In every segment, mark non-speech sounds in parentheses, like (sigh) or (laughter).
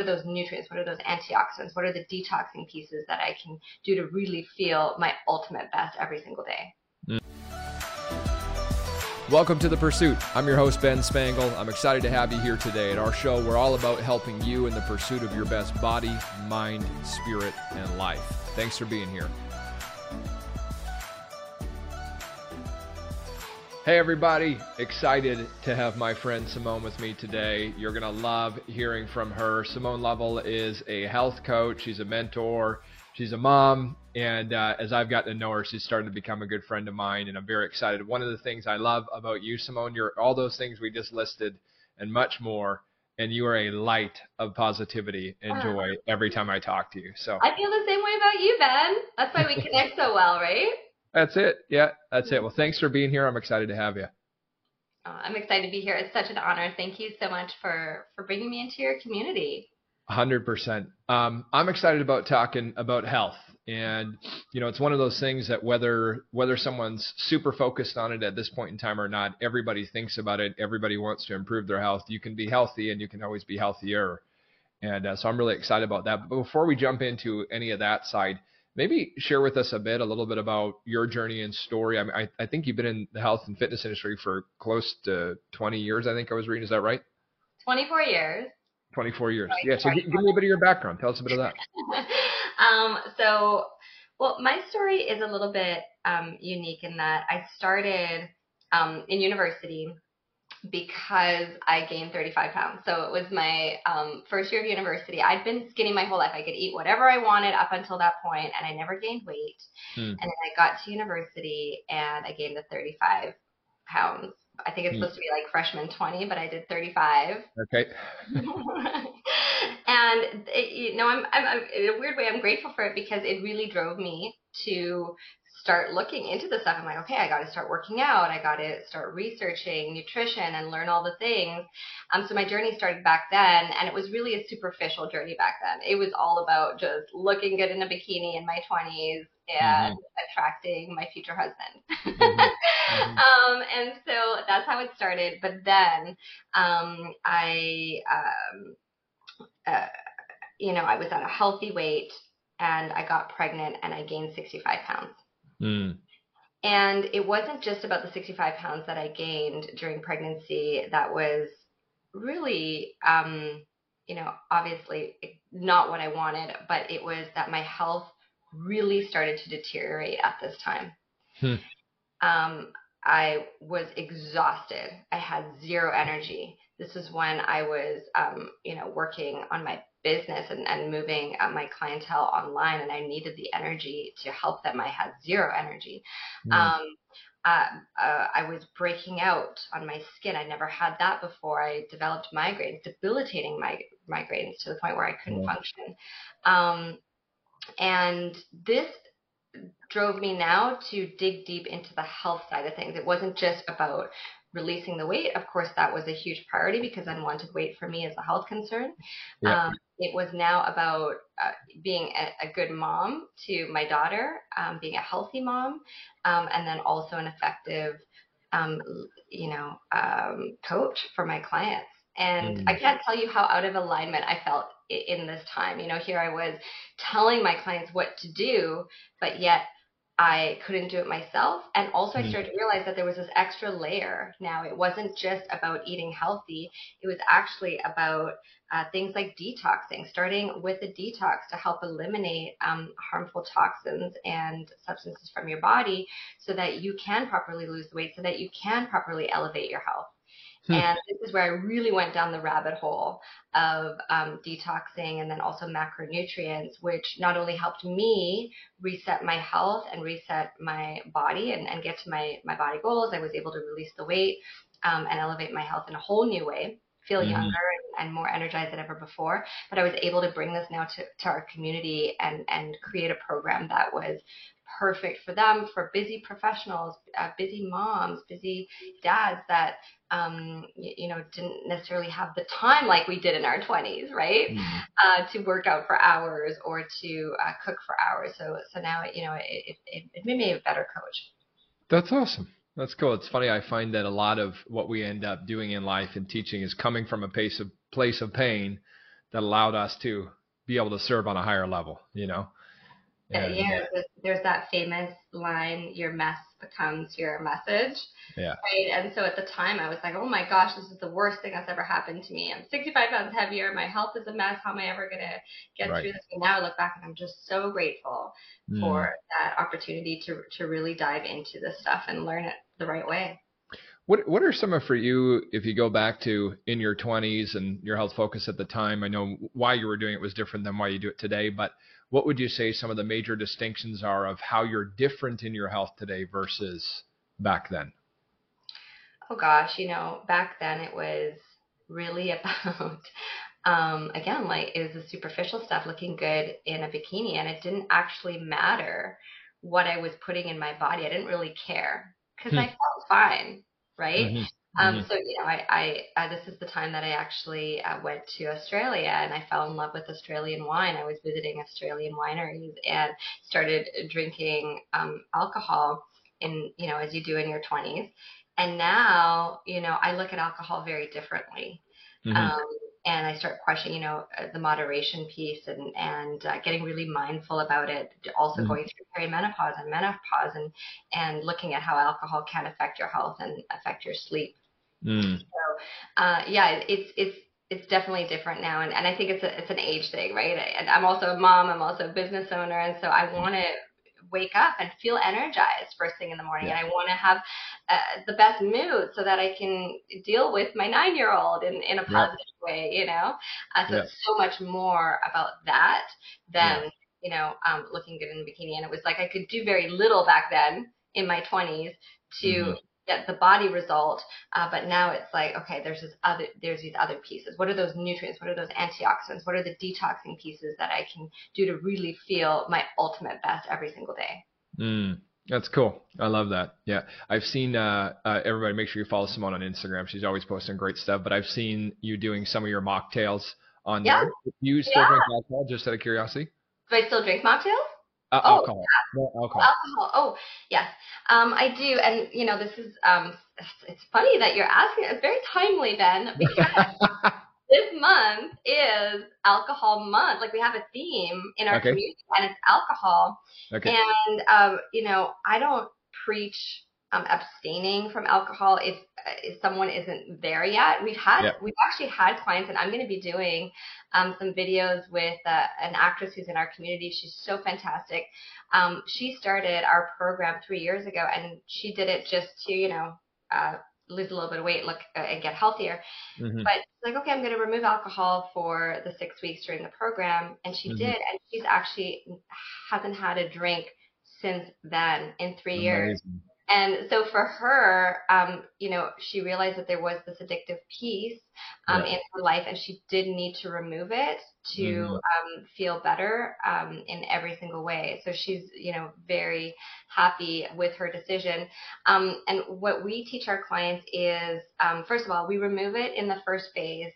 are those nutrients? What are those antioxidants? What are the detoxing pieces that I can do to really feel my ultimate best every single day? Mm. Welcome to The Pursuit. I'm your host, Ben Spangle. I'm excited to have you here today at our show. We're all about helping you in the pursuit of your best body, mind, spirit, and life. Thanks for being here. Hey, everybody. Excited to have my friend Simone with me today. You're going to love hearing from her. Simone Lovell is a health coach, she's a mentor, she's a mom, and uh, as I've gotten to know her, she's starting to become a good friend of mine, and I'm very excited. One of the things I love about you, Simone, you're all those things we just listed and much more, and you are a light of positivity and joy every time I talk to you. So I feel the same way about you, Ben. That's why we connect so well, right? That's it. Yeah, that's it. Well, thanks for being here. I'm excited to have you. Oh, I'm excited to be here. It's such an honor. Thank you so much for for bringing me into your community. 100%. um. I'm excited about talking about health and you know, it's one of those things that whether whether someone's super focused on it at this point in time or not, everybody thinks about it. Everybody wants to improve their health. You can be healthy, and you can always be healthier. And uh, so I'm really excited about that. But before we jump into any of that side, maybe share with us a bit, a little bit about your journey and story. I mean, I, I think you've been in the health and fitness industry for close to 20 years. I think I was reading. Is that right? 24 years. 24 years. yeah. So give, give me a bit of your background. Tell us a bit of that. (laughs) um, so, well, my story is a little bit um, unique in that I started um, in university because I gained 35 pounds. So it was my um, first year of university. I'd been skinny my whole life. I could eat whatever I wanted up until that point, and I never gained weight. Hmm. And then I got to university and I gained the 35 pounds. I think it's hmm. supposed to be like freshman 20, but I did 35. Okay. (laughs) and it, you know, I'm, I'm, I'm in a weird way, I'm grateful for it because it really drove me to start looking into the stuff. I'm like, okay, I got to start working out. I got to start researching nutrition and learn all the things. Um, so my journey started back then, and it was really a superficial journey back then. It was all about just looking good in a bikini in my 20s and mm-hmm. attracting my future husband. Mm-hmm. (laughs) mm-hmm. um, and so that's how it started. But then um, I, um, uh, you know, I was at a healthy weight and I got pregnant and I gained 65 pounds. Mm. And it wasn't just about the 65 pounds that I gained during pregnancy that was really, um, you know, obviously not what I wanted, but it was that my health really started to deteriorate at this time. Hmm. Um, I was exhausted. I had zero energy. This is when I was, um, you know, working on my business and, and moving uh, my clientele online, and I needed the energy to help them. I had zero energy. Mm. Um, uh, uh, I was breaking out on my skin. I never had that before. I developed migraines, debilitating mig- migraines to the point where I couldn't mm. function. Um, and this drove me now to dig deep into the health side of things. It wasn't just about releasing the weight. Of course, that was a huge priority because unwanted weight for me is a health concern. Yeah. Um, it was now about uh, being a, a, good mom to my daughter, um, being a healthy mom, um, and then also an effective, um, you know, um, coach for my clients. And mm. I can't tell you how out of alignment I felt in this time. You know, here I was telling my clients what to do, but yet I couldn't do it myself. And also, I mm. started to realize that there was this extra layer. Now, it wasn't just about eating healthy, it was actually about uh, things like detoxing, starting with a detox to help eliminate um, harmful toxins and substances from your body so that you can properly lose weight, so that you can properly elevate your health. Hmm. And this is where I really went down the rabbit hole of um, detoxing and then also macronutrients, which not only helped me reset my health and reset my body and, and get to my, my body goals, I was able to release the weight um, and elevate my health in a whole new way, feel mm-hmm. younger and, and, more energized than ever before. But I was able to bring this now to, to our community and, and create a program that was perfect for them, for busy professionals, uh, busy moms, busy dads that um, you, you, know didn't necessarily have the time like we did in our 20s, right? Mm-hmm. Uh, to work out for hours or to uh, cook for hours. So so now you know it, it, it made me a better coach. That's awesome. That's cool. It's funny. I find that a lot of what we end up doing in life and teaching is coming from a place of place of pain that allowed us to be able to serve on a higher level, you know? Yeah, there's, there's that famous line, your mess becomes your message. Yeah. Right. And so at the time I was like, oh my gosh, this is the worst thing that's ever happened to me. I'm 65 pounds heavier. My health is a mess. How am I ever going to get right. through this? And now I look back and I'm just so grateful mm. for that opportunity to, to really dive into this stuff and learn it the right way. What what are some of for you if you go back to in your 20s and your health focus at the time? I know why you were doing it was different than why you do it today, but what would you say some of the major distinctions are of how you're different in your health today versus back then? Oh gosh, you know, back then it was really (laughs) about um again like it was the superficial stuff looking good in a bikini and it didn't actually matter what I was putting in my body. I didn't really care because hmm. I felt fine right? Mm-hmm. Um, mm-hmm. so you know, I, I uh, this is the time that I actually uh, went to Australia and I fell in love with Australian wine. I was visiting Australian wineries and started drinking um, alcohol in you know as you do in your 20s. And now you know I look at alcohol very differently. Mm-hmm. Um, and I start questioning, you know, uh, the moderation piece and and uh, getting really mindful about it. Also mm-hmm. going through perimenopause and menopause and and looking at how alcohol can affect your health and affect your sleep. Mm. So, uh, yeah, it's it's it's definitely different now, and and I think it's a it's an age thing, right? And I'm also a mom, I'm also a business owner, and so I want to wake up and feel energized first thing in the morning. Yeah. And I want to have uh, the best mood so that I can deal with my nine year old in, in a positive yeah. way, you know? Uh, so yeah. it's so much more about that than, you know, um, looking good in a bikini. And it was like I could do very little back then in my 20s to mm-hmm get the body result. Uh, but now it's like, okay, there's this other, there's these other pieces. What are those nutrients? What are those antioxidants? What are the detoxing pieces that I can do to really feel my ultimate best every single day? Mm. That's cool. I love that. Yeah, I've seen uh, uh, everybody. Make sure you follow Simone on Instagram. She's always posting great stuff. But I've seen you doing some of your mocktails on yeah. there. You still yeah. drink alcohol? Just out of curiosity. Do I still drink mocktails? Uh, oh, alcohol. Yeah. No, alcohol. Alcohol. Oh, yes. Um, I do. And, you know, this is, um, it's funny that you're asking. It's very timely, Ben, (laughs) because this month is alcohol month. Like we have a theme in our okay. community and it's alcohol. Okay. And, um, you know, I don't preach um, abstaining from alcohol if someone isn't there yet. We've had yeah. we've actually had clients, and I'm going to be doing um, some videos with uh, an actress who's in our community. She's so fantastic. Um, she started our program three years ago, and she did it just to you know. Uh, lose a little bit of weight, look uh, and get healthier. Mm-hmm. But like, okay, I'm going to remove alcohol for the six weeks during the program, and she mm-hmm. did, and she's actually hasn't had a drink since then in three Amazing. years. And so for her, um, you know, she realized that there was this addictive piece um, yeah. in her life, and she did need to remove it to mm-hmm. um, feel better um, in every single way. So she's, you know, very happy with her decision. Um, and what we teach our clients is, um, first of all, we remove it in the first phase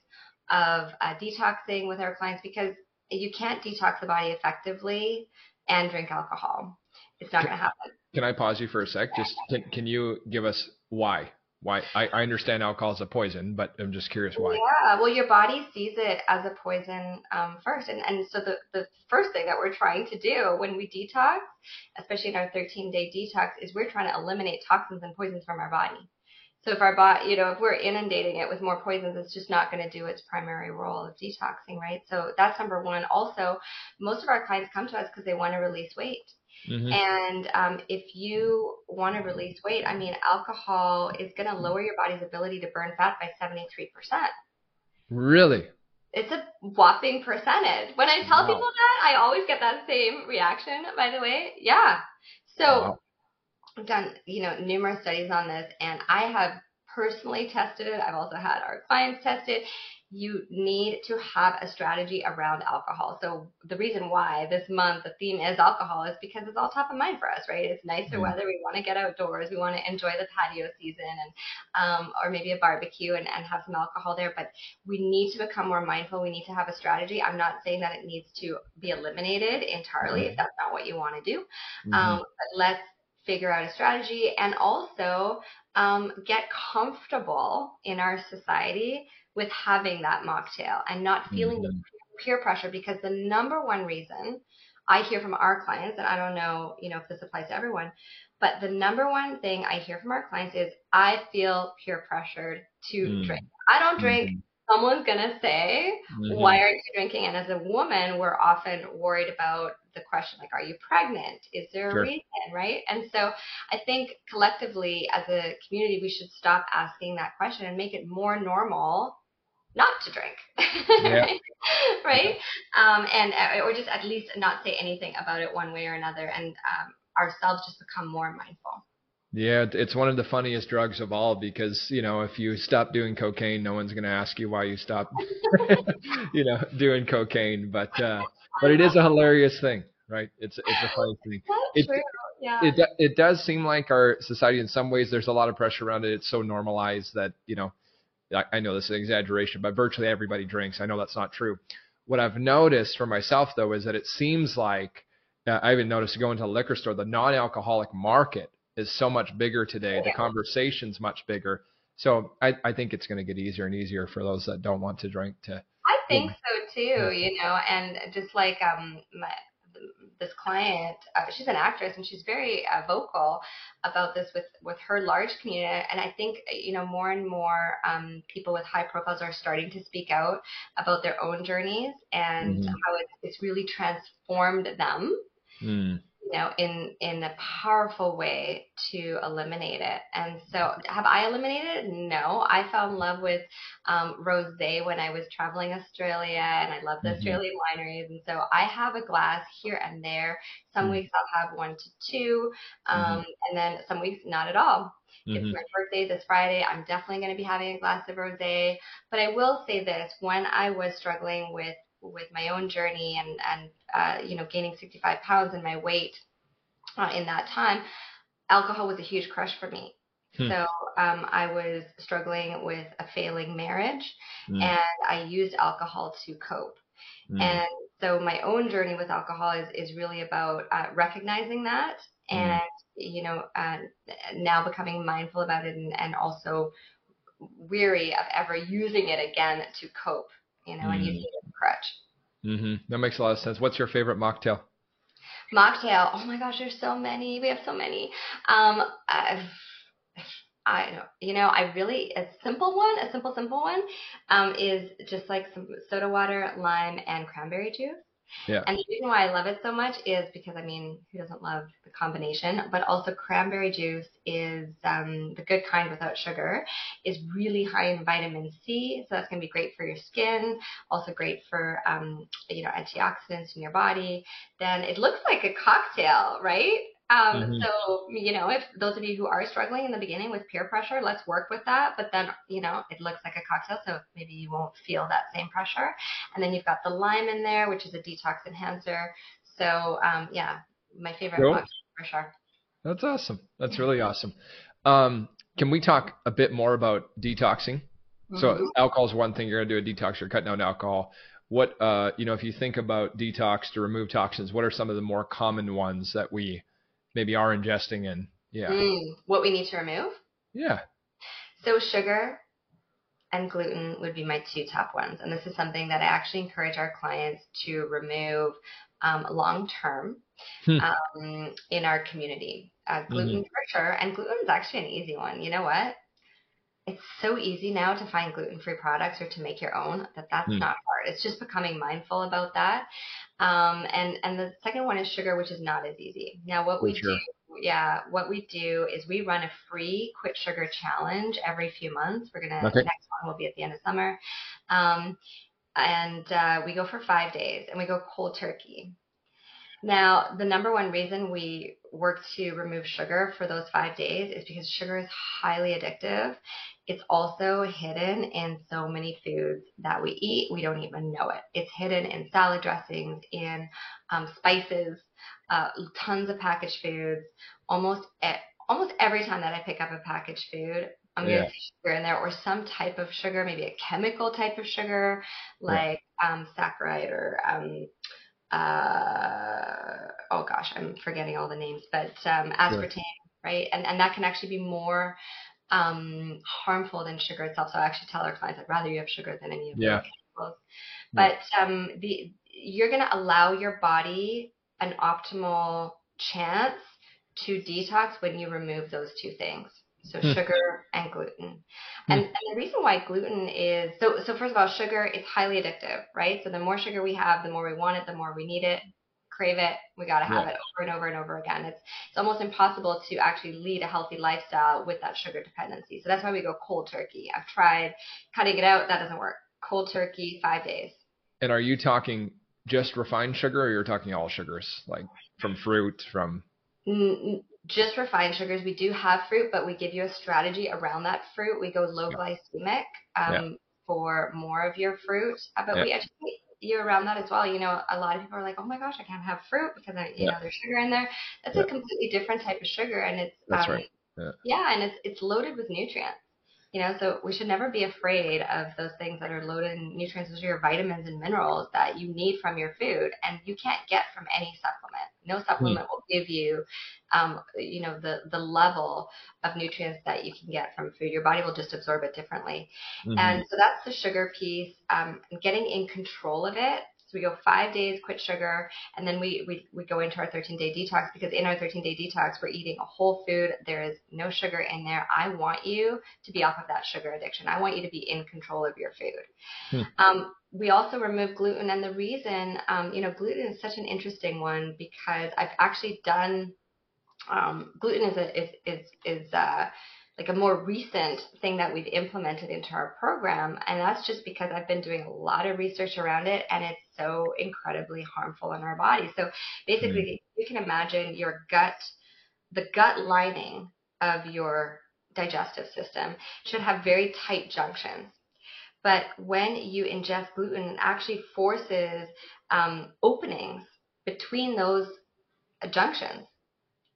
of uh, detoxing with our clients because you can't detox the body effectively and drink alcohol. It's not going to happen. Can I pause you for a sec? Just can, can you give us why? Why I, I understand alcohol is a poison, but I'm just curious why. Yeah, well, your body sees it as a poison um, first, and and so the the first thing that we're trying to do when we detox, especially in our 13 day detox, is we're trying to eliminate toxins and poisons from our body. So if our body, you know, if we're inundating it with more poisons, it's just not going to do its primary role of detoxing, right? So that's number one. Also, most of our clients come to us because they want to release weight. Mm-hmm. And um, if you want to release weight, I mean, alcohol is going to lower your body's ability to burn fat by 73%. Really? It's a whopping percentage. When I tell wow. people that, I always get that same reaction, by the way. Yeah. So wow. I've done, you know, numerous studies on this and I have personally tested it. I've also had our clients test it you need to have a strategy around alcohol. So the reason why this month the theme is alcohol is because it's all top of mind for us, right? It's nicer mm-hmm. weather. We want to get outdoors. We want to enjoy the patio season and um, or maybe a barbecue and, and have some alcohol there. But we need to become more mindful. We need to have a strategy. I'm not saying that it needs to be eliminated entirely mm-hmm. if that's not what you want to do. Mm-hmm. Um, but let's figure out a strategy and also um, get comfortable in our society with having that mocktail and not feeling mm-hmm. the peer pressure because the number one reason I hear from our clients, and I don't know, you know, if this applies to everyone, but the number one thing I hear from our clients is I feel peer pressured to mm. drink. I don't drink. Mm-hmm. Someone's gonna say, mm-hmm. "Why aren't you drinking?" And as a woman, we're often worried about the question like, "Are you pregnant? Is there sure. a reason?" Right? And so, I think collectively, as a community, we should stop asking that question and make it more normal not to drink, yeah. (laughs) right? Um, and uh, or just at least not say anything about it one way or another, and um, ourselves just become more mindful. Yeah, it's one of the funniest drugs of all because you know if you stop doing cocaine, no one's going to ask you why you stopped, (laughs) you know, doing cocaine. But uh, but it is a hilarious thing, right? It's it's a funny thing. (laughs) It. Yeah. It it does seem like our society in some ways there's a lot of pressure around it. It's so normalized that you know I, I know this is an exaggeration, but virtually everybody drinks. I know that's not true. What I've noticed for myself though is that it seems like uh, I even noticed going to a liquor store, the non-alcoholic market is so much bigger today. The conversation's much bigger. So I, I think it's going to get easier and easier for those that don't want to drink to. I think so too, you know, and just like um my this client, uh, she's an actress and she's very uh, vocal about this with with her large community. And I think you know more and more um, people with high profiles are starting to speak out about their own journeys and mm-hmm. how it's, it's really transformed them. Mm you know, in in a powerful way to eliminate it. And so, have I eliminated it? No. I fell in love with um, rosé when I was traveling Australia, and I love the mm-hmm. Australian wineries. And so, I have a glass here and there. Some mm-hmm. weeks I'll have one to two, um, mm-hmm. and then some weeks not at all. It's mm-hmm. my birthday this Friday. I'm definitely going to be having a glass of rosé. But I will say this: when I was struggling with with my own journey and and uh, you know gaining 65 pounds and my weight uh, in that time, alcohol was a huge crush for me. Hmm. So um, I was struggling with a failing marriage, hmm. and I used alcohol to cope. Hmm. And so my own journey with alcohol is is really about uh, recognizing that hmm. and you know uh, now becoming mindful about it and, and also weary of ever using it again to cope you know, mm. and you it as a crutch. Mm-hmm. That makes a lot of sense. What's your favorite mocktail? Mocktail. Oh my gosh, there's so many. We have so many. Um, I've, I you know I really a simple one, a simple simple one, um, is just like some soda water, lime, and cranberry juice. Yeah. And the reason why I love it so much is because I mean, who doesn't love the combination? But also cranberry juice is um, the good kind without sugar. Is really high in vitamin C, so that's gonna be great for your skin. Also great for um, you know antioxidants in your body. Then it looks like a cocktail, right? Um, mm-hmm. So, you know, if those of you who are struggling in the beginning with peer pressure, let's work with that. But then, you know, it looks like a cocktail, so maybe you won't feel that same pressure. And then you've got the lime in there, which is a detox enhancer. So, um, yeah, my favorite cool. for sure. That's awesome. That's really awesome. Um, can we talk a bit more about detoxing? Mm-hmm. So, alcohol is one thing. You're going to do a detox. You're cutting out alcohol what uh, you know if you think about detox to remove toxins what are some of the more common ones that we maybe are ingesting and yeah. Mm, what we need to remove? Yeah. So sugar and gluten would be my two top ones. And this is something that I actually encourage our clients to remove um, long term hmm. um, in our community. Uh, gluten mm-hmm. for sure. And gluten is actually an easy one. You know what? It's so easy now to find gluten free products or to make your own that that's hmm. not hard. It's just becoming mindful about that. Um, and and the second one is sugar, which is not as easy. Now, what we sure. do, yeah, what we do is we run a free quit sugar challenge every few months. We're gonna okay. next one will be at the end of summer, um, and uh, we go for five days, and we go cold turkey. Now, the number one reason we work to remove sugar for those five days is because sugar is highly addictive it's also hidden in so many foods that we eat. We don't even know it. It's hidden in salad dressings, in um, spices, uh, tons of packaged foods. Almost e- almost every time that I pick up a packaged food, I'm yeah. going to see sugar in there or some type of sugar, maybe a chemical type of sugar like yeah. um, saccharide or um, uh, oh gosh, I'm forgetting all the names, but um, aspartame, right? And and that can actually be more um, harmful than sugar itself. So I actually tell our clients I'd rather you have sugar than any of yeah. But um, the you're going to allow your body an optimal chance to detox when you remove those two things. So hmm. sugar and gluten. Hmm. And, and, the reason why gluten is so so first of all, sugar is highly addictive, right? So the more sugar we have, the more we want it, the more we need it, crave it. We got to have yeah. it over and over and over again. It's it's almost impossible to actually lead a healthy lifestyle with that sugar dependency. So that's why we go cold turkey. I've tried cutting it out, that doesn't work. Cold turkey, 5 days. And are you talking just refined sugar or you're talking all sugars like from fruit, from just refined sugars. We do have fruit, but we give you a strategy around that fruit. We go low glycemic um, for more of your fruit, uh, but we educate you around that as well. You know, a lot of people are like, "Oh my gosh, I can't have fruit because I, you know there's sugar in there." That's a completely different type of sugar, and it's um, right. Yeah. yeah, and it's it's loaded with nutrients. You know, so we should never be afraid of those things that are loaded in nutrients. Those are your vitamins and minerals that you need from your food, and you can't get from any supplement. No supplement mm. will give you, um, you know, the the level of nutrients that you can get from food. Your body will just absorb it differently, mm-hmm. and so that's the sugar piece. Um, getting in control of it we go five days, quit sugar, and then we, we, we go into our 13 day detox because in our 13 day detox, we're eating a whole food. There is no sugar in there. I want you to be off of that sugar addiction. I want you to be in control of your food. Hmm. Um, we also remove gluten, and the reason, um, you know, gluten is such an interesting one because I've actually done um, gluten is a is is is uh, like a more recent thing that we've implemented into our program. And that's just because I've been doing a lot of research around it and it's so incredibly harmful in our body. So basically, mm-hmm. you can imagine your gut, the gut lining of your digestive system should have very tight junctions. But when you ingest gluten, it actually forces um, openings between those junctions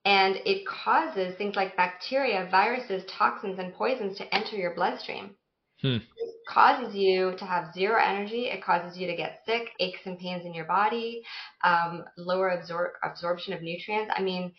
and it causes things like bacteria, viruses, toxins, and poisons to enter your bloodstream. Hmm. It causes you to have zero energy. It causes you to get sick, aches and pains in your body, um, lower absor- absorption of nutrients. I mean,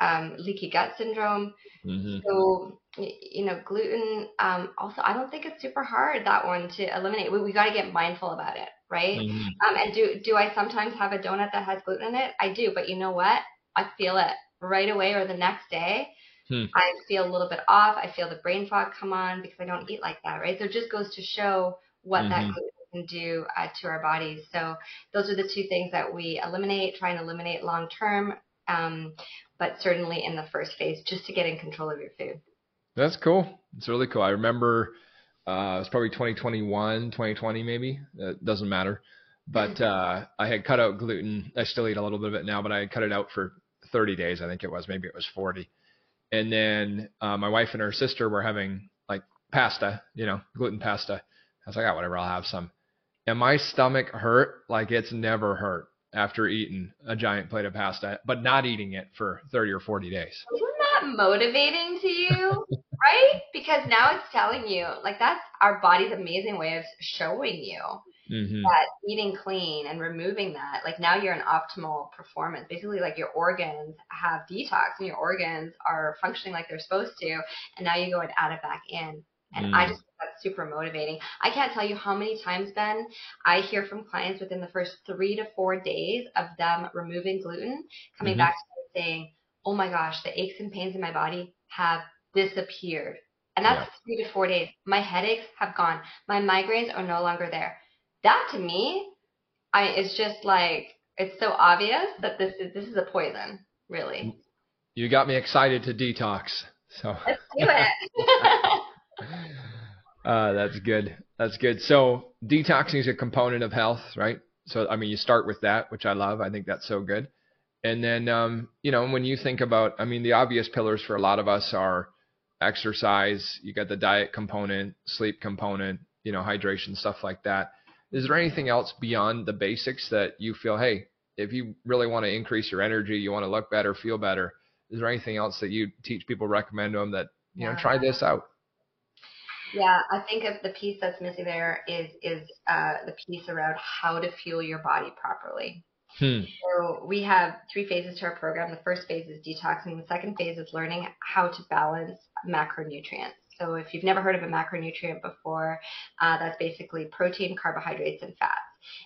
um, leaky gut syndrome. Mm-hmm. So, you know, gluten. Um, also, I don't think it's super hard that one to eliminate. We, we got to get mindful about it, right? Mm-hmm. Um, and do do I sometimes have a donut that has gluten in it? I do, but you know what? I feel it right away or the next day, hmm. I feel a little bit off. I feel the brain fog come on because I don't eat like that, right? So it just goes to show what mm-hmm. that gluten can do uh, to our bodies. So those are the two things that we eliminate, try and eliminate long term, um, but certainly in the first phase, just to get in control of your food. That's cool. It's really cool. I remember uh, it was probably 2021, 2020 maybe. It doesn't matter. But uh, I had cut out gluten. I still eat a little bit of it now, but I cut it out for 30 days, I think it was. Maybe it was 40. And then uh, my wife and her sister were having like pasta, you know, gluten pasta. I was like, oh, whatever, I'll have some. And my stomach hurt like it's never hurt after eating a giant plate of pasta, but not eating it for 30 or 40 days. Isn't that motivating to you? (laughs) right? Because now it's telling you, like, that's our body's amazing way of showing you mm-hmm. that eating clean and removing that, like now you're in optimal performance. Basically, like your organs have detox and your organs are functioning like they're supposed to, and now you go and add it back in. And mm. I just that's super motivating. I can't tell you how many times, Ben, I hear from clients within the first three to four days of them removing gluten, coming mm-hmm. back to me saying, "Oh my gosh, the aches and pains in my body have disappeared." And that's yeah. three to four days. My headaches have gone. My migraines are no longer there that to me, I it's just like it's so obvious that this is this is a poison, really. You got me excited to detox. So let's do it. (laughs) uh, that's good. That's good. So detoxing is a component of health, right? So I mean, you start with that, which I love. I think that's so good. And then, um, you know, when you think about, I mean, the obvious pillars for a lot of us are exercise. You got the diet component, sleep component, you know, hydration, stuff like that. Is there anything else beyond the basics that you feel, hey, if you really want to increase your energy, you want to look better, feel better, is there anything else that you teach people, recommend to them that, you yeah. know, try this out? Yeah, I think of the piece that's missing there is is uh, the piece around how to fuel your body properly. Hmm. So we have three phases to our program. The first phase is detoxing. The second phase is learning how to balance macronutrients. So if you've never heard of a macronutrient before, uh, that's basically protein, carbohydrates, and fats.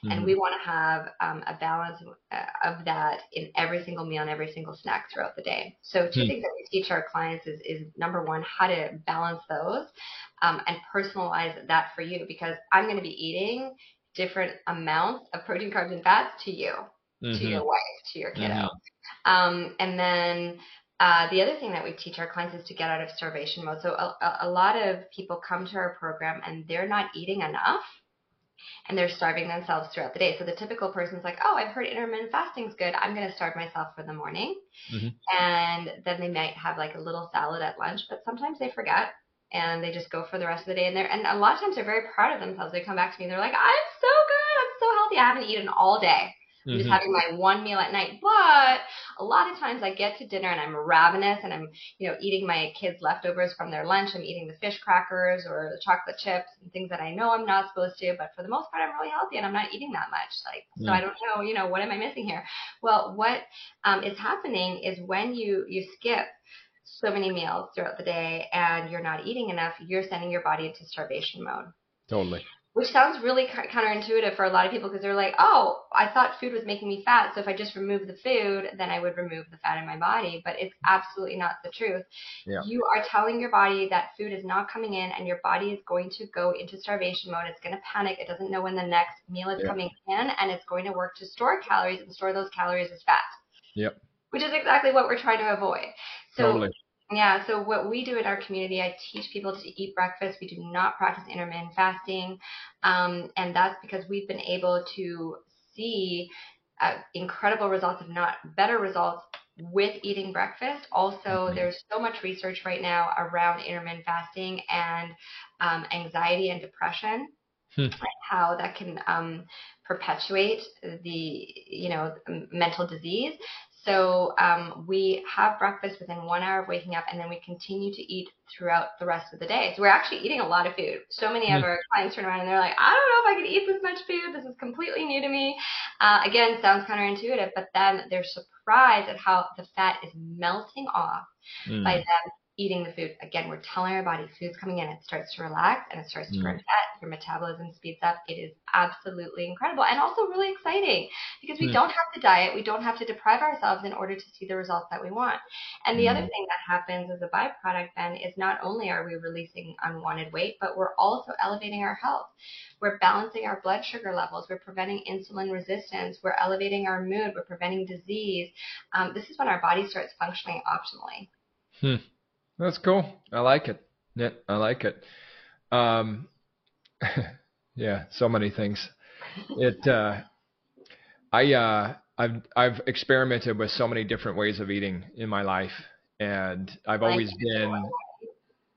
Mm-hmm. And we mm-hmm. want to have um, a balance uh, of that in every single meal and every single snack throughout the day. So two mm-hmm. things that we teach our clients is, is number one, how to balance those um, and personalize that for you because I'm going to be eating different amounts of protein, carbs, and fats to you, mm-hmm. to your mm-hmm. wife, to your kiddo. Mm-hmm. Um, and then uh, the other thing that we teach our clients is to get out of starvation mode. So a, a lot of people come to our program and they're not eating enough and they're starving themselves throughout the day. So the typical person's like, "Oh, I've heard intermittent fasting's good. I'm going to starve myself for the morning." Mm-hmm. And then they might have like a little salad at lunch, but sometimes they forget and they just go for the rest of the day in there. And a lot of times they're very proud of themselves. They come back to me and they're like, "I'm so good. I'm so healthy. I haven't eaten all day." I'm mm-hmm. just having my one meal at night. But a lot of times I get to dinner and I'm ravenous and I'm, you know, eating my kids' leftovers from their lunch. I'm eating the fish crackers or the chocolate chips and things that I know I'm not supposed to. But for the most part, I'm really healthy and I'm not eating that much. Like, mm. so I mm. don't know, you know, what am I missing here? Well, what um, is happening is when you you skip so many meals throughout the day and you're not eating enough, you're sending your body into starvation mode. Totally which sounds really counterintuitive for a lot of people because they're like, oh, I thought food was making me fat, so if I just remove the food, then I would remove the fat in my body. But it's absolutely not the truth. Yeah. You are telling your body that food is not coming in, and your body is going to go into starvation mode. It's going to panic. It doesn't know when the next meal is yeah. coming in, and it's going to work to store calories and store those calories as fat. Yep. Which is exactly what we're trying to avoid. So totally. Yeah, so what we do in our community, I teach people to eat breakfast. We do not practice intermittent fasting. Um, and that's because we've been able to see uh, incredible results, if not better results, with eating breakfast. Also, mm-hmm. there's so much research right now around intermittent fasting and um, anxiety and depression. Hmm. How that can um, perpetuate the you know mental disease so um, we have breakfast within one hour of waking up, and then we continue to eat throughout the rest of the day. So we're actually eating a lot of food. So many mm-hmm. of hmm. our clients turn around and they're like, I don't know if I can eat this much food. This is completely new to me. Uh, again, sounds counterintuitive, but then they're surprised at how the fat is melting off mm. by hmm. them eating the food. Again, we're telling our body food's coming in. It starts to relax and it starts to mm. reset. Your metabolism speeds up. It is absolutely incredible and also really exciting because we mm. don't have to diet. We don't have to deprive ourselves in order to see the results that we want. And the mm. other thing that happens as a byproduct then is not only are we releasing unwanted weight, but we're also elevating our health. We're balancing our blood sugar levels. We're preventing insulin resistance. We're elevating our mood. We're preventing disease. Um, this is when our body starts functioning optimally. Hmm. That's cool. I like it. Yeah, I like it. Um, (laughs) yeah, so many things. It, uh, I, uh, I've, I've experimented with so many different ways of eating in my life, and I've always been,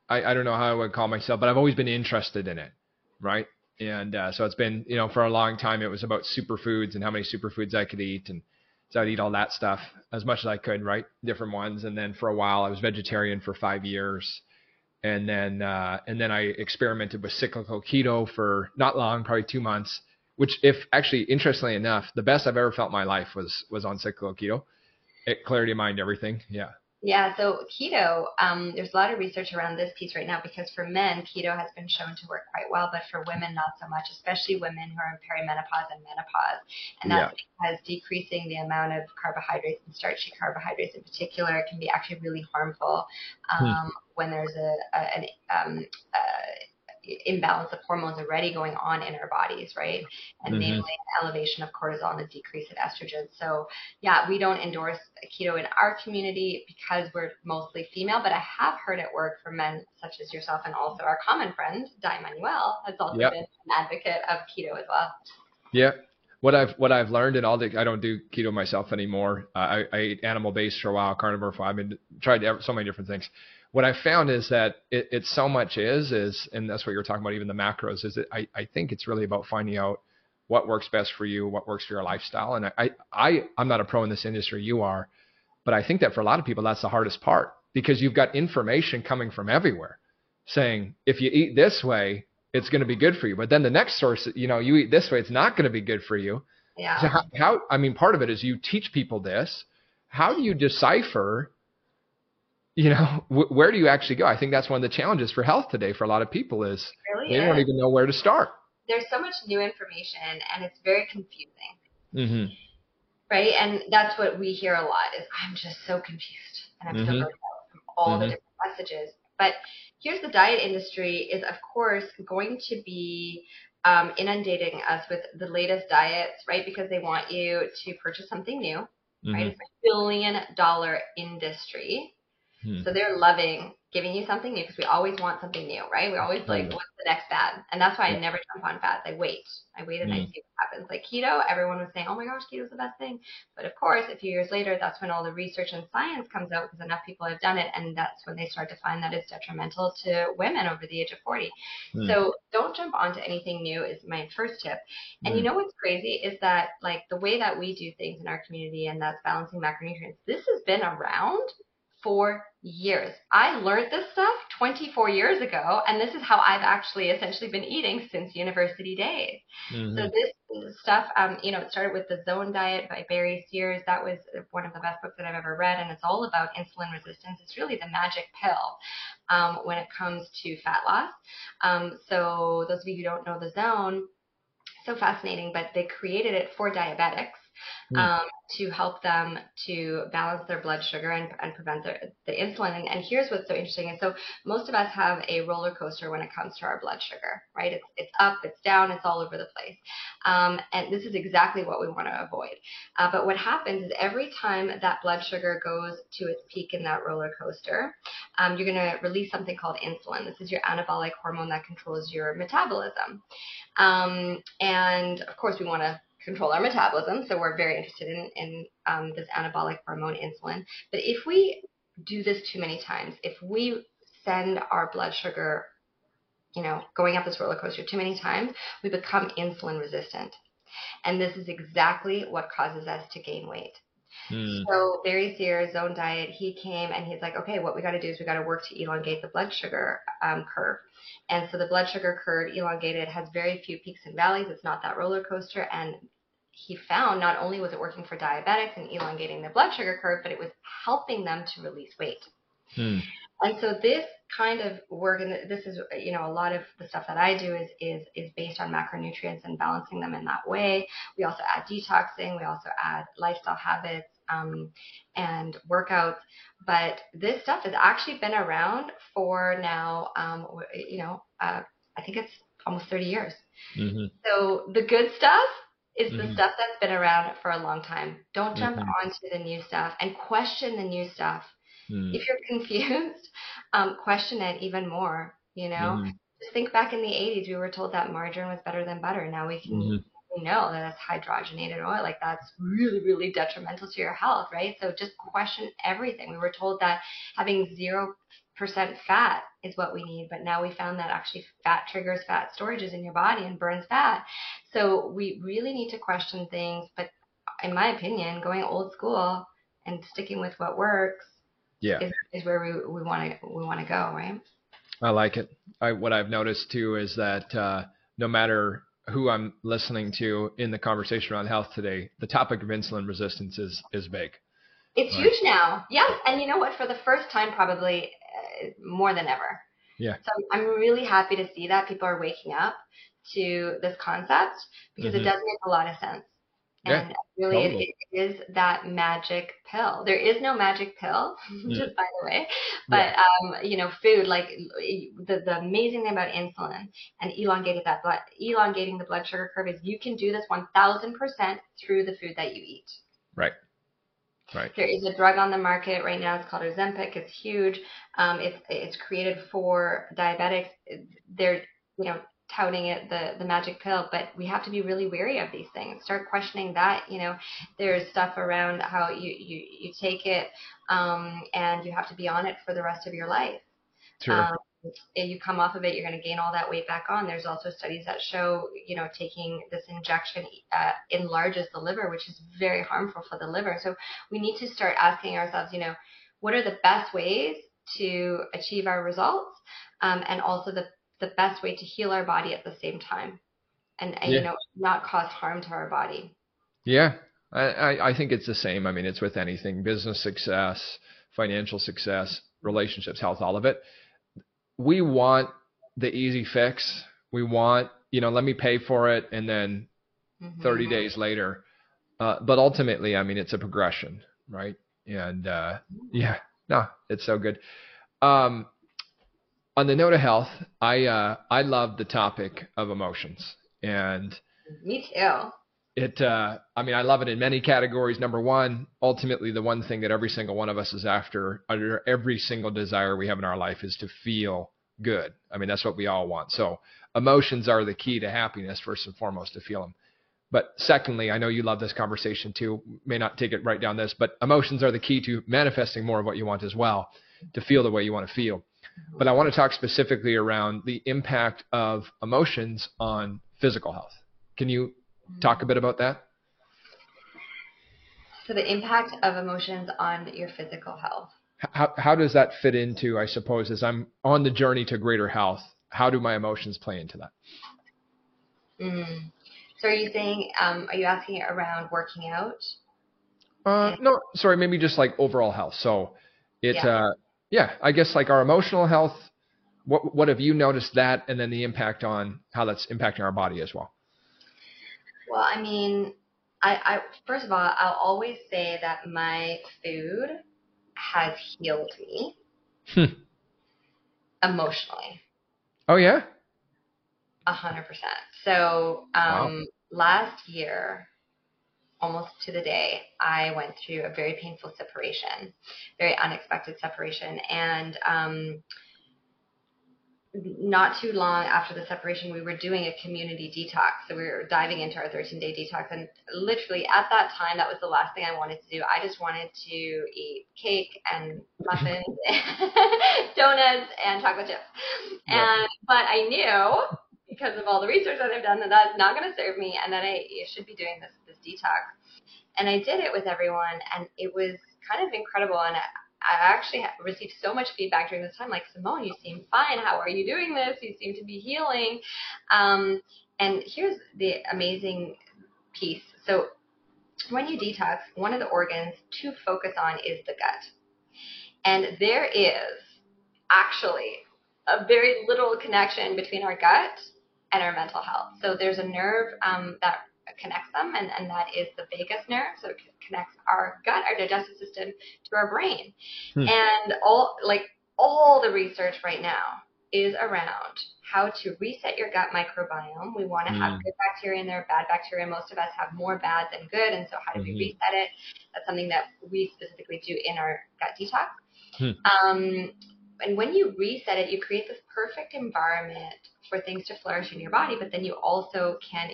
I, I don't know how I would call myself, but I've always been interested in it, right? And uh, so it's been, you know, for a long time, it was about superfoods and how many superfoods I could eat, and so I'd eat all that stuff as much as I could, right? Different ones. And then for a while, I was vegetarian for five years. And then, uh, and then I experimented with cyclical keto for not long, probably two months, which if actually, interestingly enough, the best I've ever felt in my life was, was on cyclical keto. It clarity of mind, everything. Yeah. Yeah, so keto, um, there's a lot of research around this piece right now because for men, keto has been shown to work quite well, but for women, not so much, especially women who are in perimenopause and menopause. And that's yeah. because decreasing the amount of carbohydrates and starchy carbohydrates in particular can be actually really harmful hmm. um, hmm. when there's a, a an um, a, imbalance of hormones already going on in our bodies, right? And mm-hmm. namely an elevation of cortisol and a decrease in estrogen. So yeah, we don't endorse keto in our community because we're mostly female, but I have heard it work for men such as yourself and also our common friend, Di Manuel, has also yep. been an advocate of keto as well. Yeah, what I've what I've learned and all the I don't do keto myself anymore. Uh, I, I ate animal based for a while, carnivore. For, I've been tried so many different things, what I found is that it, it, so much is is, and that's what you're talking about. Even the macros is that I, I think it's really about finding out what works best for you, what works for your lifestyle. And I, I, I'm not a pro in this industry. You are, but I think that for a lot of people, that's the hardest part because you've got information coming from everywhere saying, if you eat this way, it's going to be good for you. But then the next source, you know, you eat this way, it's not going to be good for you. Yeah. So how, how, I mean, part of it is you teach people this. How do you decipher you know, (laughs) w- where do you actually go? I think that's one of the challenges for health today for a lot of people is Really they don't even know where to start. There's so much new information and it's very confusing. hmm right? And that's what we hear a lot is I'm just so confused and I'm so Mhm. burnt out from all the Mhm. different messages. But here's the diet industry is of course going to be um, inundating us with the latest diets, right? Because they want you to purchase something new, right? It's a billion dollar industry. Hmm. So they're loving giving you something new because we always want something new, right? We're always like, Right. what's the next fad? And that's why I never jump on fads. I wait. I wait and I Mm. see what happens. Like keto, everyone was saying, oh my gosh, keto's the best thing. But of course, a few years later, that's when all the research and science comes out because enough people have done it. And that's when they start to find that it's detrimental to women over the age of 40. Mm. So don't jump onto anything new is my first tip. And you Mm. know what's crazy is that like the way that we do things in our community and that's balancing macronutrients, this has been around for years. I learned this stuff 24 years ago, and this is how I've actually essentially been eating since university days. Mhm. So this stuff, um, you know, it started with the Zone Diet by Barry Sears. That was one of the best books that I've ever read, and it's all about insulin resistance. It's really the magic pill um, when it comes to fat loss. Um, so those of you who don't know the Zone, so fascinating, but they created it for diabetics. Hmm. Um, to help them to balance their blood sugar and, and prevent their, the insulin. And, and here's what's so interesting. And so most of us have a roller coaster when it comes to our blood sugar, right? It's, it's up, it's down, it's all over the place. Um, and this is exactly what we want to avoid. Uh, but what happens is every time that blood sugar goes to its peak in that roller coaster, um, you're going to release something called insulin. This is your anabolic hormone that controls your metabolism. Um, and of course, we want to control our metabolism, so we're very interested in, in um, this anabolic hormone insulin. But if we do this too many times, if we send our blood sugar, you know, going up this roller coaster too many times, we become insulin resistant. And this is exactly what causes us to gain weight. Mm. So Barry Sears, Zone Diet, he came and he's like, okay, what we got to do is we got to work to elongate the blood sugar um, curve. And so the blood sugar curve elongated has very few peaks and valleys. It's not that roller coaster. And he found not only was it working for diabetics and elongating the blood sugar curve, but it was helping them to release weight. Mm. And so this kind of work, and this is, you know, a lot of the stuff that I do is is is based on macronutrients and balancing them in that way. We also add detoxing. We also add lifestyle habits um, and workouts. But this stuff has actually been around for now, um, you know, uh, I think it's almost 30 years. hmm So the good stuff is the Mhm. stuff that's been around for a long time. Don't jump Mhm. onto the new stuff and question the new stuff Mm. if you're (laughs) confused, um, question it even more. You know, Mhm. just think back in the 80s, we were told that margarine was better than butter. Now we can Mhm. we know that it's hydrogenated oil. Like that's really, really detrimental to your health, right? So just question everything. We were told that having zero percent fat is what we need, but now we found that actually fat triggers fat storages in your body and burns fat. So we really need to question things. But in my opinion, going old school and sticking with what works Yeah. is, is where we we want to we want to go, right? I like it. I, what I've noticed too is that uh, no matter who I'm listening to in the conversation around health today, the topic of insulin resistance is is big. It's Right. huge now. Yes, and you know what? For the first time, probably uh, more than ever. Yeah. So I'm really happy to see that people are waking up to this concept because Mhm. it does make a lot of sense. Yeah, And really, totally. it, it is that magic pill. There is no magic pill, (laughs) Mm. just by the way. But um, you know, food like the the amazing thing about insulin and elongating that blood, elongating the blood sugar curve is you can do this 1,000% through the food that you eat. Right. Right. There is a drug on the market right now. It's called Ozempic. It's huge. Um, it's it's created for diabetics. They're you know touting it the the magic pill, but we have to be really wary of these things. Start questioning that. You know, there's stuff around how you you you take it, um, and you have to be on it for the rest of your life. Sure. Um, if you come off of it, you're going to gain all that weight back on. There's also studies that show, you know, taking this injection uh, enlarges the liver, which is very harmful for the liver. So we need to start asking ourselves, you know, what are the best ways to achieve our results, um, and also the the best way to heal our body at the same time, and, and Yeah. you know, not cause harm to our body. Yeah, I, I, think it's the same. I mean, it's with anything business success, financial success. relationships, health, all of it. We want the easy fix. We want, you know, let me pay for it and then mm-hmm. 30 days later. Uh, but ultimately, I mean, it's a progression, right? And uh, yeah, no, it's so good. Um, on the note of health, I uh, I love the topic of emotions, and me too. It, uh, I mean, I love it in many categories. Number one, ultimately, the one thing that every single one of us is after, under every single desire we have in our life, is to feel good. I mean, that's what we all want. So, emotions are the key to happiness, first and foremost, to feel them. But secondly, I know you love this conversation too. May not take it right down this, but emotions are the key to manifesting more of what you want as well, to feel the way you want to feel. But I want to talk specifically around the impact of emotions on physical health. Can you talk a bit about that? So the impact of emotions on your physical health. How how does that fit into, I suppose, as I'm on the journey to greater health? How do my emotions play into that? Mm. So are you saying, um, are you asking around working out? Uh, no, sorry, maybe just like overall health. So it, yeah. uh, yeah, I guess like our emotional health. What what have you noticed that, and then the impact on how that's impacting our body as well? Well, I mean, I, I first of all, I'll always say that my food has healed me hmm. emotionally. Oh yeah. A hundred percent. So um, wow. last year, almost to the day, I went through a very painful separation, very unexpected separation, and um, not too long after the separation, we were doing a community detox. So we were diving into our 13 day detox. And literally at that time, that was the last thing I wanted to do. I just wanted to eat cake and muffins, (laughs) and donuts, and chocolate chips. And, but I knew because of all the research that I've done that that's not going to serve me and that I should be doing this, this detox. And I did it with everyone and it was kind of incredible. And I actually received so much feedback during this time, like Simone, you seem fine. How are you doing this? You seem to be healing. Um, and here's the amazing piece. So when you detox, one of the organs to focus on is the gut. And there is actually a very little connection between our gut and our mental health. So there's a nerve um, that connects them, and, and that is the vagus nerve. So it connects our gut, our digestive system, to our brain. Hmm. And all like all the research right now is around how to reset your gut microbiome. We want to have hmm. good bacteria in there, bad bacteria. Most of us have more bad than good, and so how do mm-hmm. we reset it? That's something that we specifically do in our gut detox. Hmm. Um, and when you reset it, you create this perfect environment for things to flourish in your body, but then you also can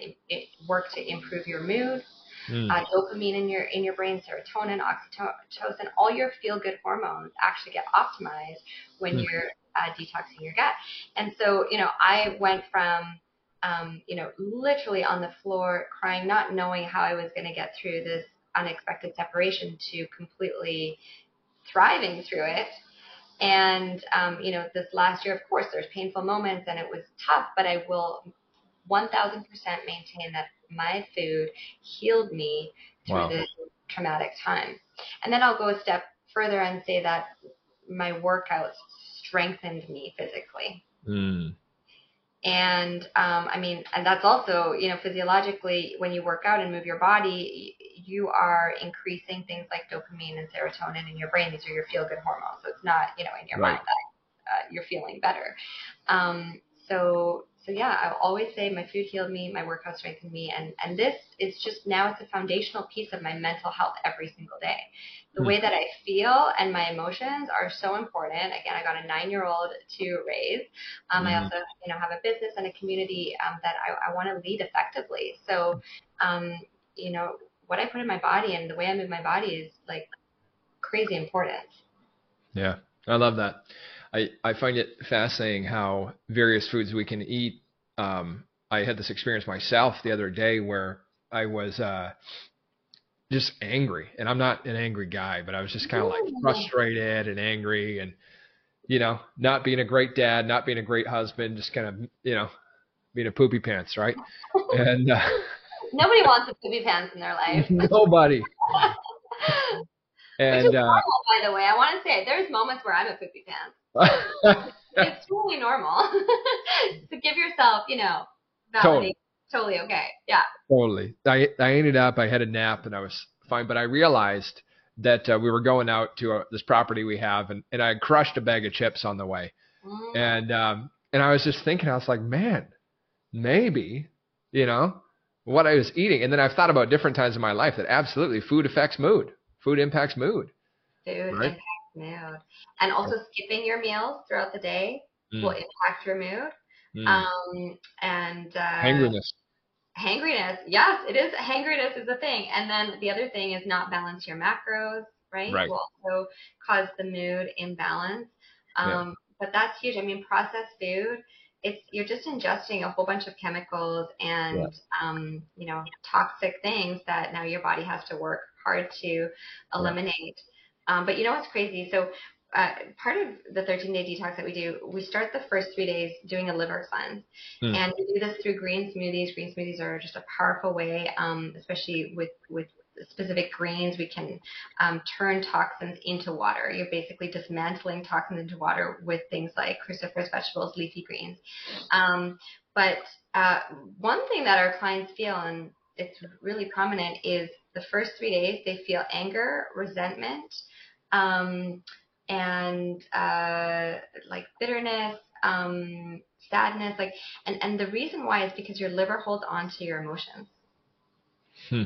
work to improve your mood, mm. uh, dopamine in your in your brain, serotonin, oxytocin, all your feel good hormones actually get optimized when mm. you're uh, detoxing your gut. And so, you know, I went from um, you know, literally on the floor crying, not knowing how I was going to get through this unexpected separation to completely thriving through it and, um, you know, this last year, of course, there's painful moments and it was tough, but I will 1000% maintain that my food healed me through wow. this traumatic time. And then I'll go a step further and say that my workouts strengthened me physically. Mm. And um, I mean, and that's also, you know, physiologically, when you work out and move your body, you are increasing things like dopamine and serotonin in your brain. These are your feel good hormones. So it's not, you know, in your right. mind that uh, you're feeling better. Um, so, so yeah, I always say my food healed me, my workout strengthened me, and and this is just now it's a foundational piece of my mental health every single day. The mm. way that I feel and my emotions are so important. Again, I got a nine-year-old to raise. Um, mm. I hmm. also, you know, have a business and a community um, that I, I want to lead effectively. So, um, you know, what I put in my body and the way I move my body is like crazy important. Yeah, I love that. I, I find it fascinating how various foods we can eat. Um, I had this experience myself the other day where I was uh, just angry, and I'm not an angry guy, but I was just kind of like frustrated and angry, and you know, not being a great dad, not being a great husband, just kind of you know, being a poopy pants, right? (laughs) and uh, Nobody wants a poopy pants in their life. (laughs) Nobody. (laughs) And Which is uh, normal, by the way. I want to say there's moments where I'm a poopy pants. (laughs) it's totally normal. (laughs) so give yourself, you know. Totally. totally okay. Yeah. Totally. I I ended up I had a nap and I was fine, but I realized that uh, we were going out to uh, this property we have, and and I had crushed a bag of chips on the way, Mm. and um and I was just thinking, I was like, man, maybe, you know, what I was eating, and then I've thought about different times in my life that absolutely food affects mood. Food impacts mood. Food Right. impacts mood. And also skipping your meals throughout the day Mm, will impact your mood. mm. Um, and uh, Hangriness. hangriness. Yes, it is. Hangriness is a thing. And then the other thing is not balance your macros, right? Right. Will also cause the mood imbalance. Yeah. Um, But that's huge. I mean, processed food. It's you're just ingesting a whole bunch of chemicals and um, you know toxic things that now your body has to work hard to eliminate. Um, but you know what's crazy? So uh, part of the 13 day detox that we do, we start the first three days doing a liver cleanse. Hmm. And we do this through green smoothies. Green smoothies are just a powerful way, um, especially with, with specific greens, we can um, turn toxins into water. You're basically dismantling toxins into water with things like cruciferous vegetables, leafy greens. Um, but uh, one thing that our clients feel, and it's really prominent, is the first three days they feel anger, resentment, um, and uh, like bitterness, um, sadness, like, and and the reason why is because your liver holds on to your emotions. Hmm.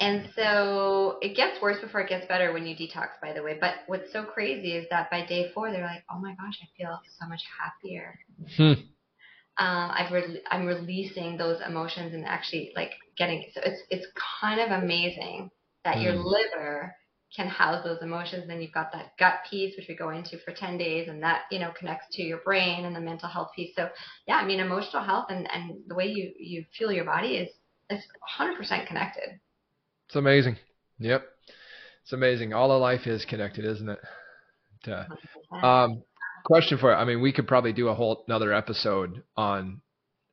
And so it gets worse before it gets better when you detox, by the way. But what's so crazy is that by day four, they're like, oh my gosh, I feel so much happier. Hmm. Um, I've re- I'm releasing those emotions and actually like getting so it's it's kind of amazing that your Mm. liver can house those emotions. Then you've got that gut piece, which we go into for 10 days, and that you know connects to your brain and the mental health piece. So yeah, I mean emotional health and and the way you you feel your body is is 100% connected. It's amazing. Yep. It's amazing. All of life is connected, isn't it? Uh, 100%. Um, question for you. I mean, we could probably do a whole another episode on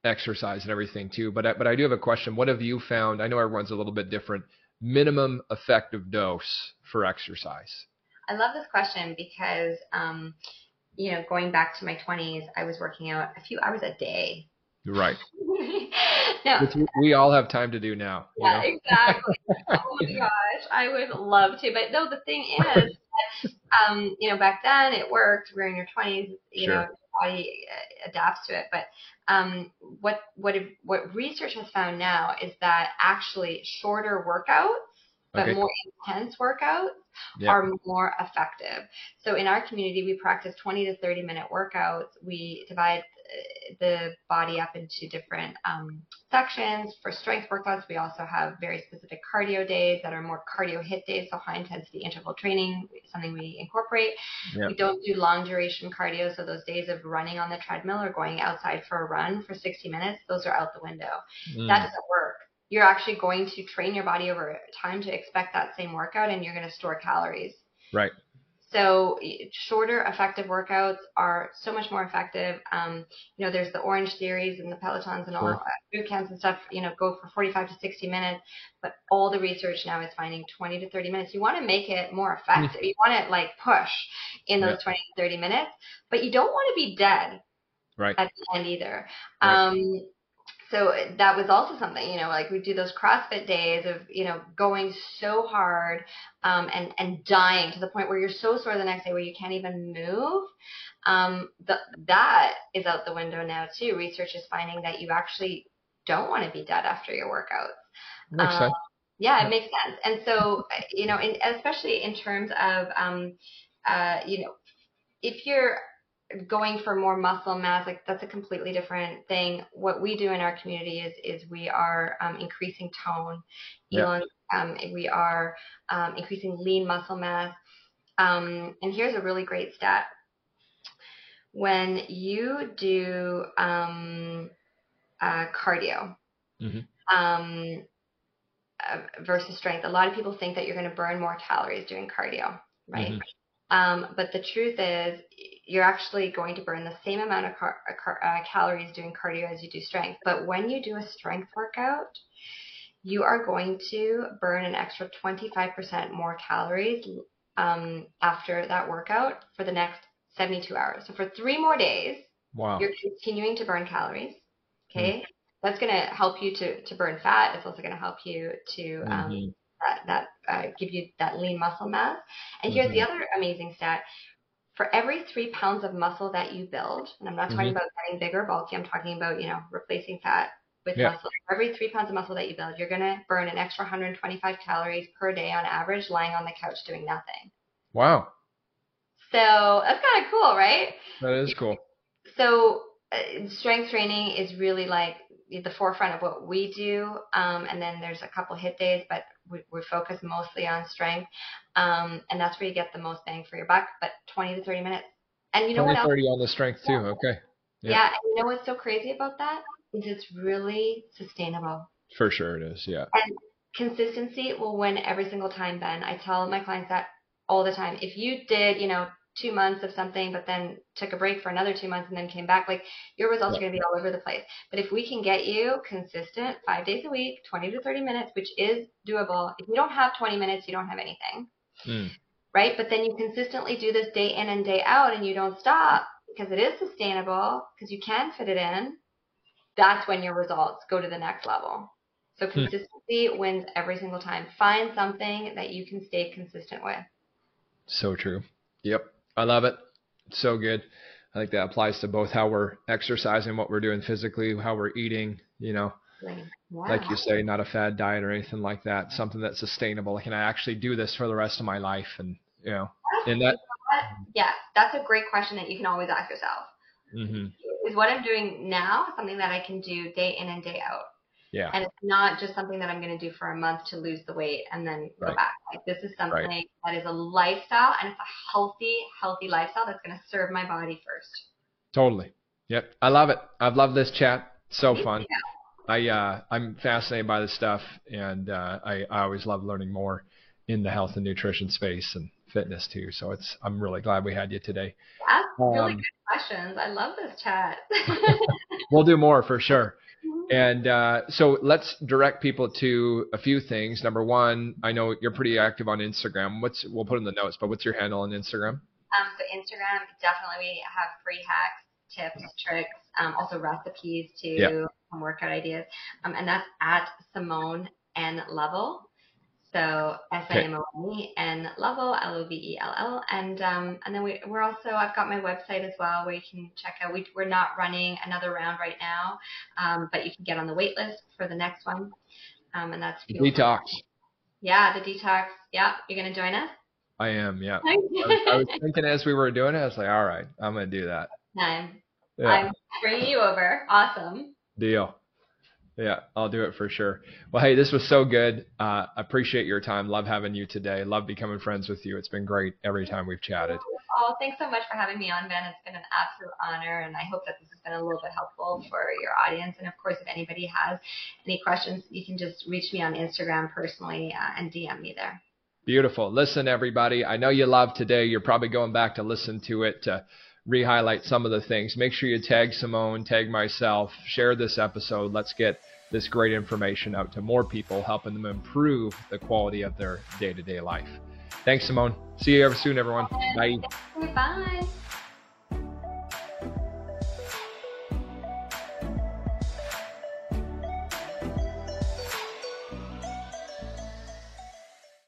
exercise and everything too, but I, but I do have a question. What have you found? I know everyone's a little bit different. Minimum effective dose for exercise. I love this question because, um, you know, going back to my 20s, I was working out a few hours a day. Right. (laughs) no, we- all have time to do now. You yeah, know? exactly. oh my gosh, I would love to. But no, the thing is, (laughs) um, you know, back then it worked. We're in your 20s, you Sure. know, body uh, adapts to it. But um, what what if, what research has found now is that actually shorter workouts, but Okay. more intense workouts Yeah. are more effective. So in our community, we practice 20 to 30 minute workouts. We divide uh, the body up into different um, sections. For strength workouts, we also have very specific cardio days that are more cardio HIIT days, so high intensity interval training, something we incorporate. Yeah. We don't do long duration cardio, so those days of running on the treadmill or going outside for a run for 60 minutes, those are out the window Mm. that doesn't work. You're actually going to train your body over time to expect that same workout and you're going to store calories. Right. So shorter effective workouts are so much more effective. Um, you know, there's the Orangetheories and the pelotons and all Sure. uh, boot camps and stuff, you know, go for 45 to 60 minutes, but all the research now is finding 20 to 30 minutes. You want to make it more effective. You want to like push in those 20 to 30 minutes, but you don't want to be dead Right. at the end either. Right. Um, so that was also something, you know, like we do those CrossFit days of, you know, going so hard um, and and dying to the point where you're so sore the next day where you can't even move. Um, the, that is out the window now too. Research is finding that you actually don't want to be dead after your workouts. Makes Um, sense. Yeah, it makes sense. And so, you know, in, especially in terms of, um, uh, you know, if you're going for more muscle mass, like that's a completely different thing. What we do in our community is is we are um, increasing tone, Yeah. Elon, um, we are um, increasing lean muscle mass. Um, and here's a really great stat. When you do um, uh, cardio, Mhm. um, uh, versus strength. A lot of people think that you're going to burn more calories doing cardio, right? Mhm. Um, but the truth is, you're actually going to burn the same amount of car- uh, car- uh, calories doing cardio as you do strength. But when you do a strength workout, you are going to burn an extra 25% more calories um, after that workout for the next 72 hours. So for three more days, wow. you're continuing to burn calories. Okay. Mm-hmm. That's going to help you to, to burn fat. It's also going to help you to um, mm-hmm. that, that uh, give you that lean muscle mass. And here's mm-hmm. the other amazing stat. For every three pounds of muscle that you build, and I'm not talking mm-hmm. about getting bigger, bulky, I'm talking about, you know, replacing fat with yeah. muscle. For every three pounds of muscle that you build, you're going to burn an extra 125 calories per day on average lying on the couch doing nothing. Wow. So that's kind of cool, right? That is cool. So uh, strength training is really like the forefront of what we do. Um, and then there's a couple HIIT days, but we, we focus mostly on strength. Um, and that's where you get the most bang for your buck, but 20 to 30 minutes. And you know 20, what else? 30 on the strength too. Yeah. Okay. Yeah. yeah. And you know what's so crazy about that? Is it's really sustainable. For sure it is. Yeah. And consistency will win every single time, Ben. I tell my clients that all the time. If you did, you know, two months of something, but then took a break for another two months and then came back, like your results yeah. are going to be all over the place. But if we can get you consistent five days a week, 20 to 30 minutes, which is doable, if you don't have 20 minutes, you don't have anything. Mm. Right? But then you consistently do this day in and day out and you don't stop because it is sustainable, because you can fit it in. That's when your results go to the next level. So hmm. consistency mm. wins every single time. Find something that you can stay consistent with. So true. Yep. I love it. So good. I think that applies to both how we're exercising, what we're doing physically, how we're eating, you know. Like you say, not a fad diet or anything like that. Something that's sustainable. Can I actually do this for the rest of my life? And you know, and that. Yeah, that's a great question that you can always ask yourself. Mm-hmm. Is what I'm doing now something that I can do day in and day out? Yeah. And it's not just something that I'm going to do for a month to lose the weight and then right. go back. Like this is something right. that is a lifestyle and it's a healthy, healthy lifestyle that's going to serve my body first. Totally. Yep. I love it. I've loved this chat. So fun. I uh, I'm fascinated by this stuff, and uh, I I always love learning more in the health and nutrition space and fitness too. So it's I'm really glad we had you today. That's um, really good questions. I love this chat. (laughs) we'll do more for sure. And uh, so let's direct people to a few things. Number one, I know you're pretty active on Instagram. What's we'll put in the notes, but what's your handle on Instagram? Um, so Instagram, definitely we have free hacks, tips, tricks, um, also recipes to yep. workout ideas, um, and that's at Simone N Lovell. So S I M O N E and Lovell L O V E L L, and um, and then we we're also I've got my website as well where you can check out. We we're not running another round right now, um, but you can get on the wait list for the next one, um, and that's detox. Yeah, the detox. Yeah, you're gonna join us. I am. Yeah. I, was, (laughs) I was thinking as we were doing it, I was like, all right, I'm gonna do that. I'm. Yeah. I'm bringing you over. Awesome. Deal. Yeah, I'll do it for sure. Well, hey, this was so good. Uh, appreciate your time. Love having you today. Love becoming friends with you. It's been great every time we've chatted. Oh, thanks so much for having me on, Ben. It's been an absolute honor, and I hope that this has been a little bit helpful for your audience. And of course, if anybody has any questions, you can just reach me on Instagram personally uh, and DM me there. Beautiful. Listen, everybody. I know you love today. You're probably going back to listen to it to re-highlight some of the things. Make sure you tag Simone, tag myself, share this episode. Let's get this great information out to more people, helping them improve the quality of their day to day life. Thanks, Simone. See you ever soon, everyone. Bye. Bye.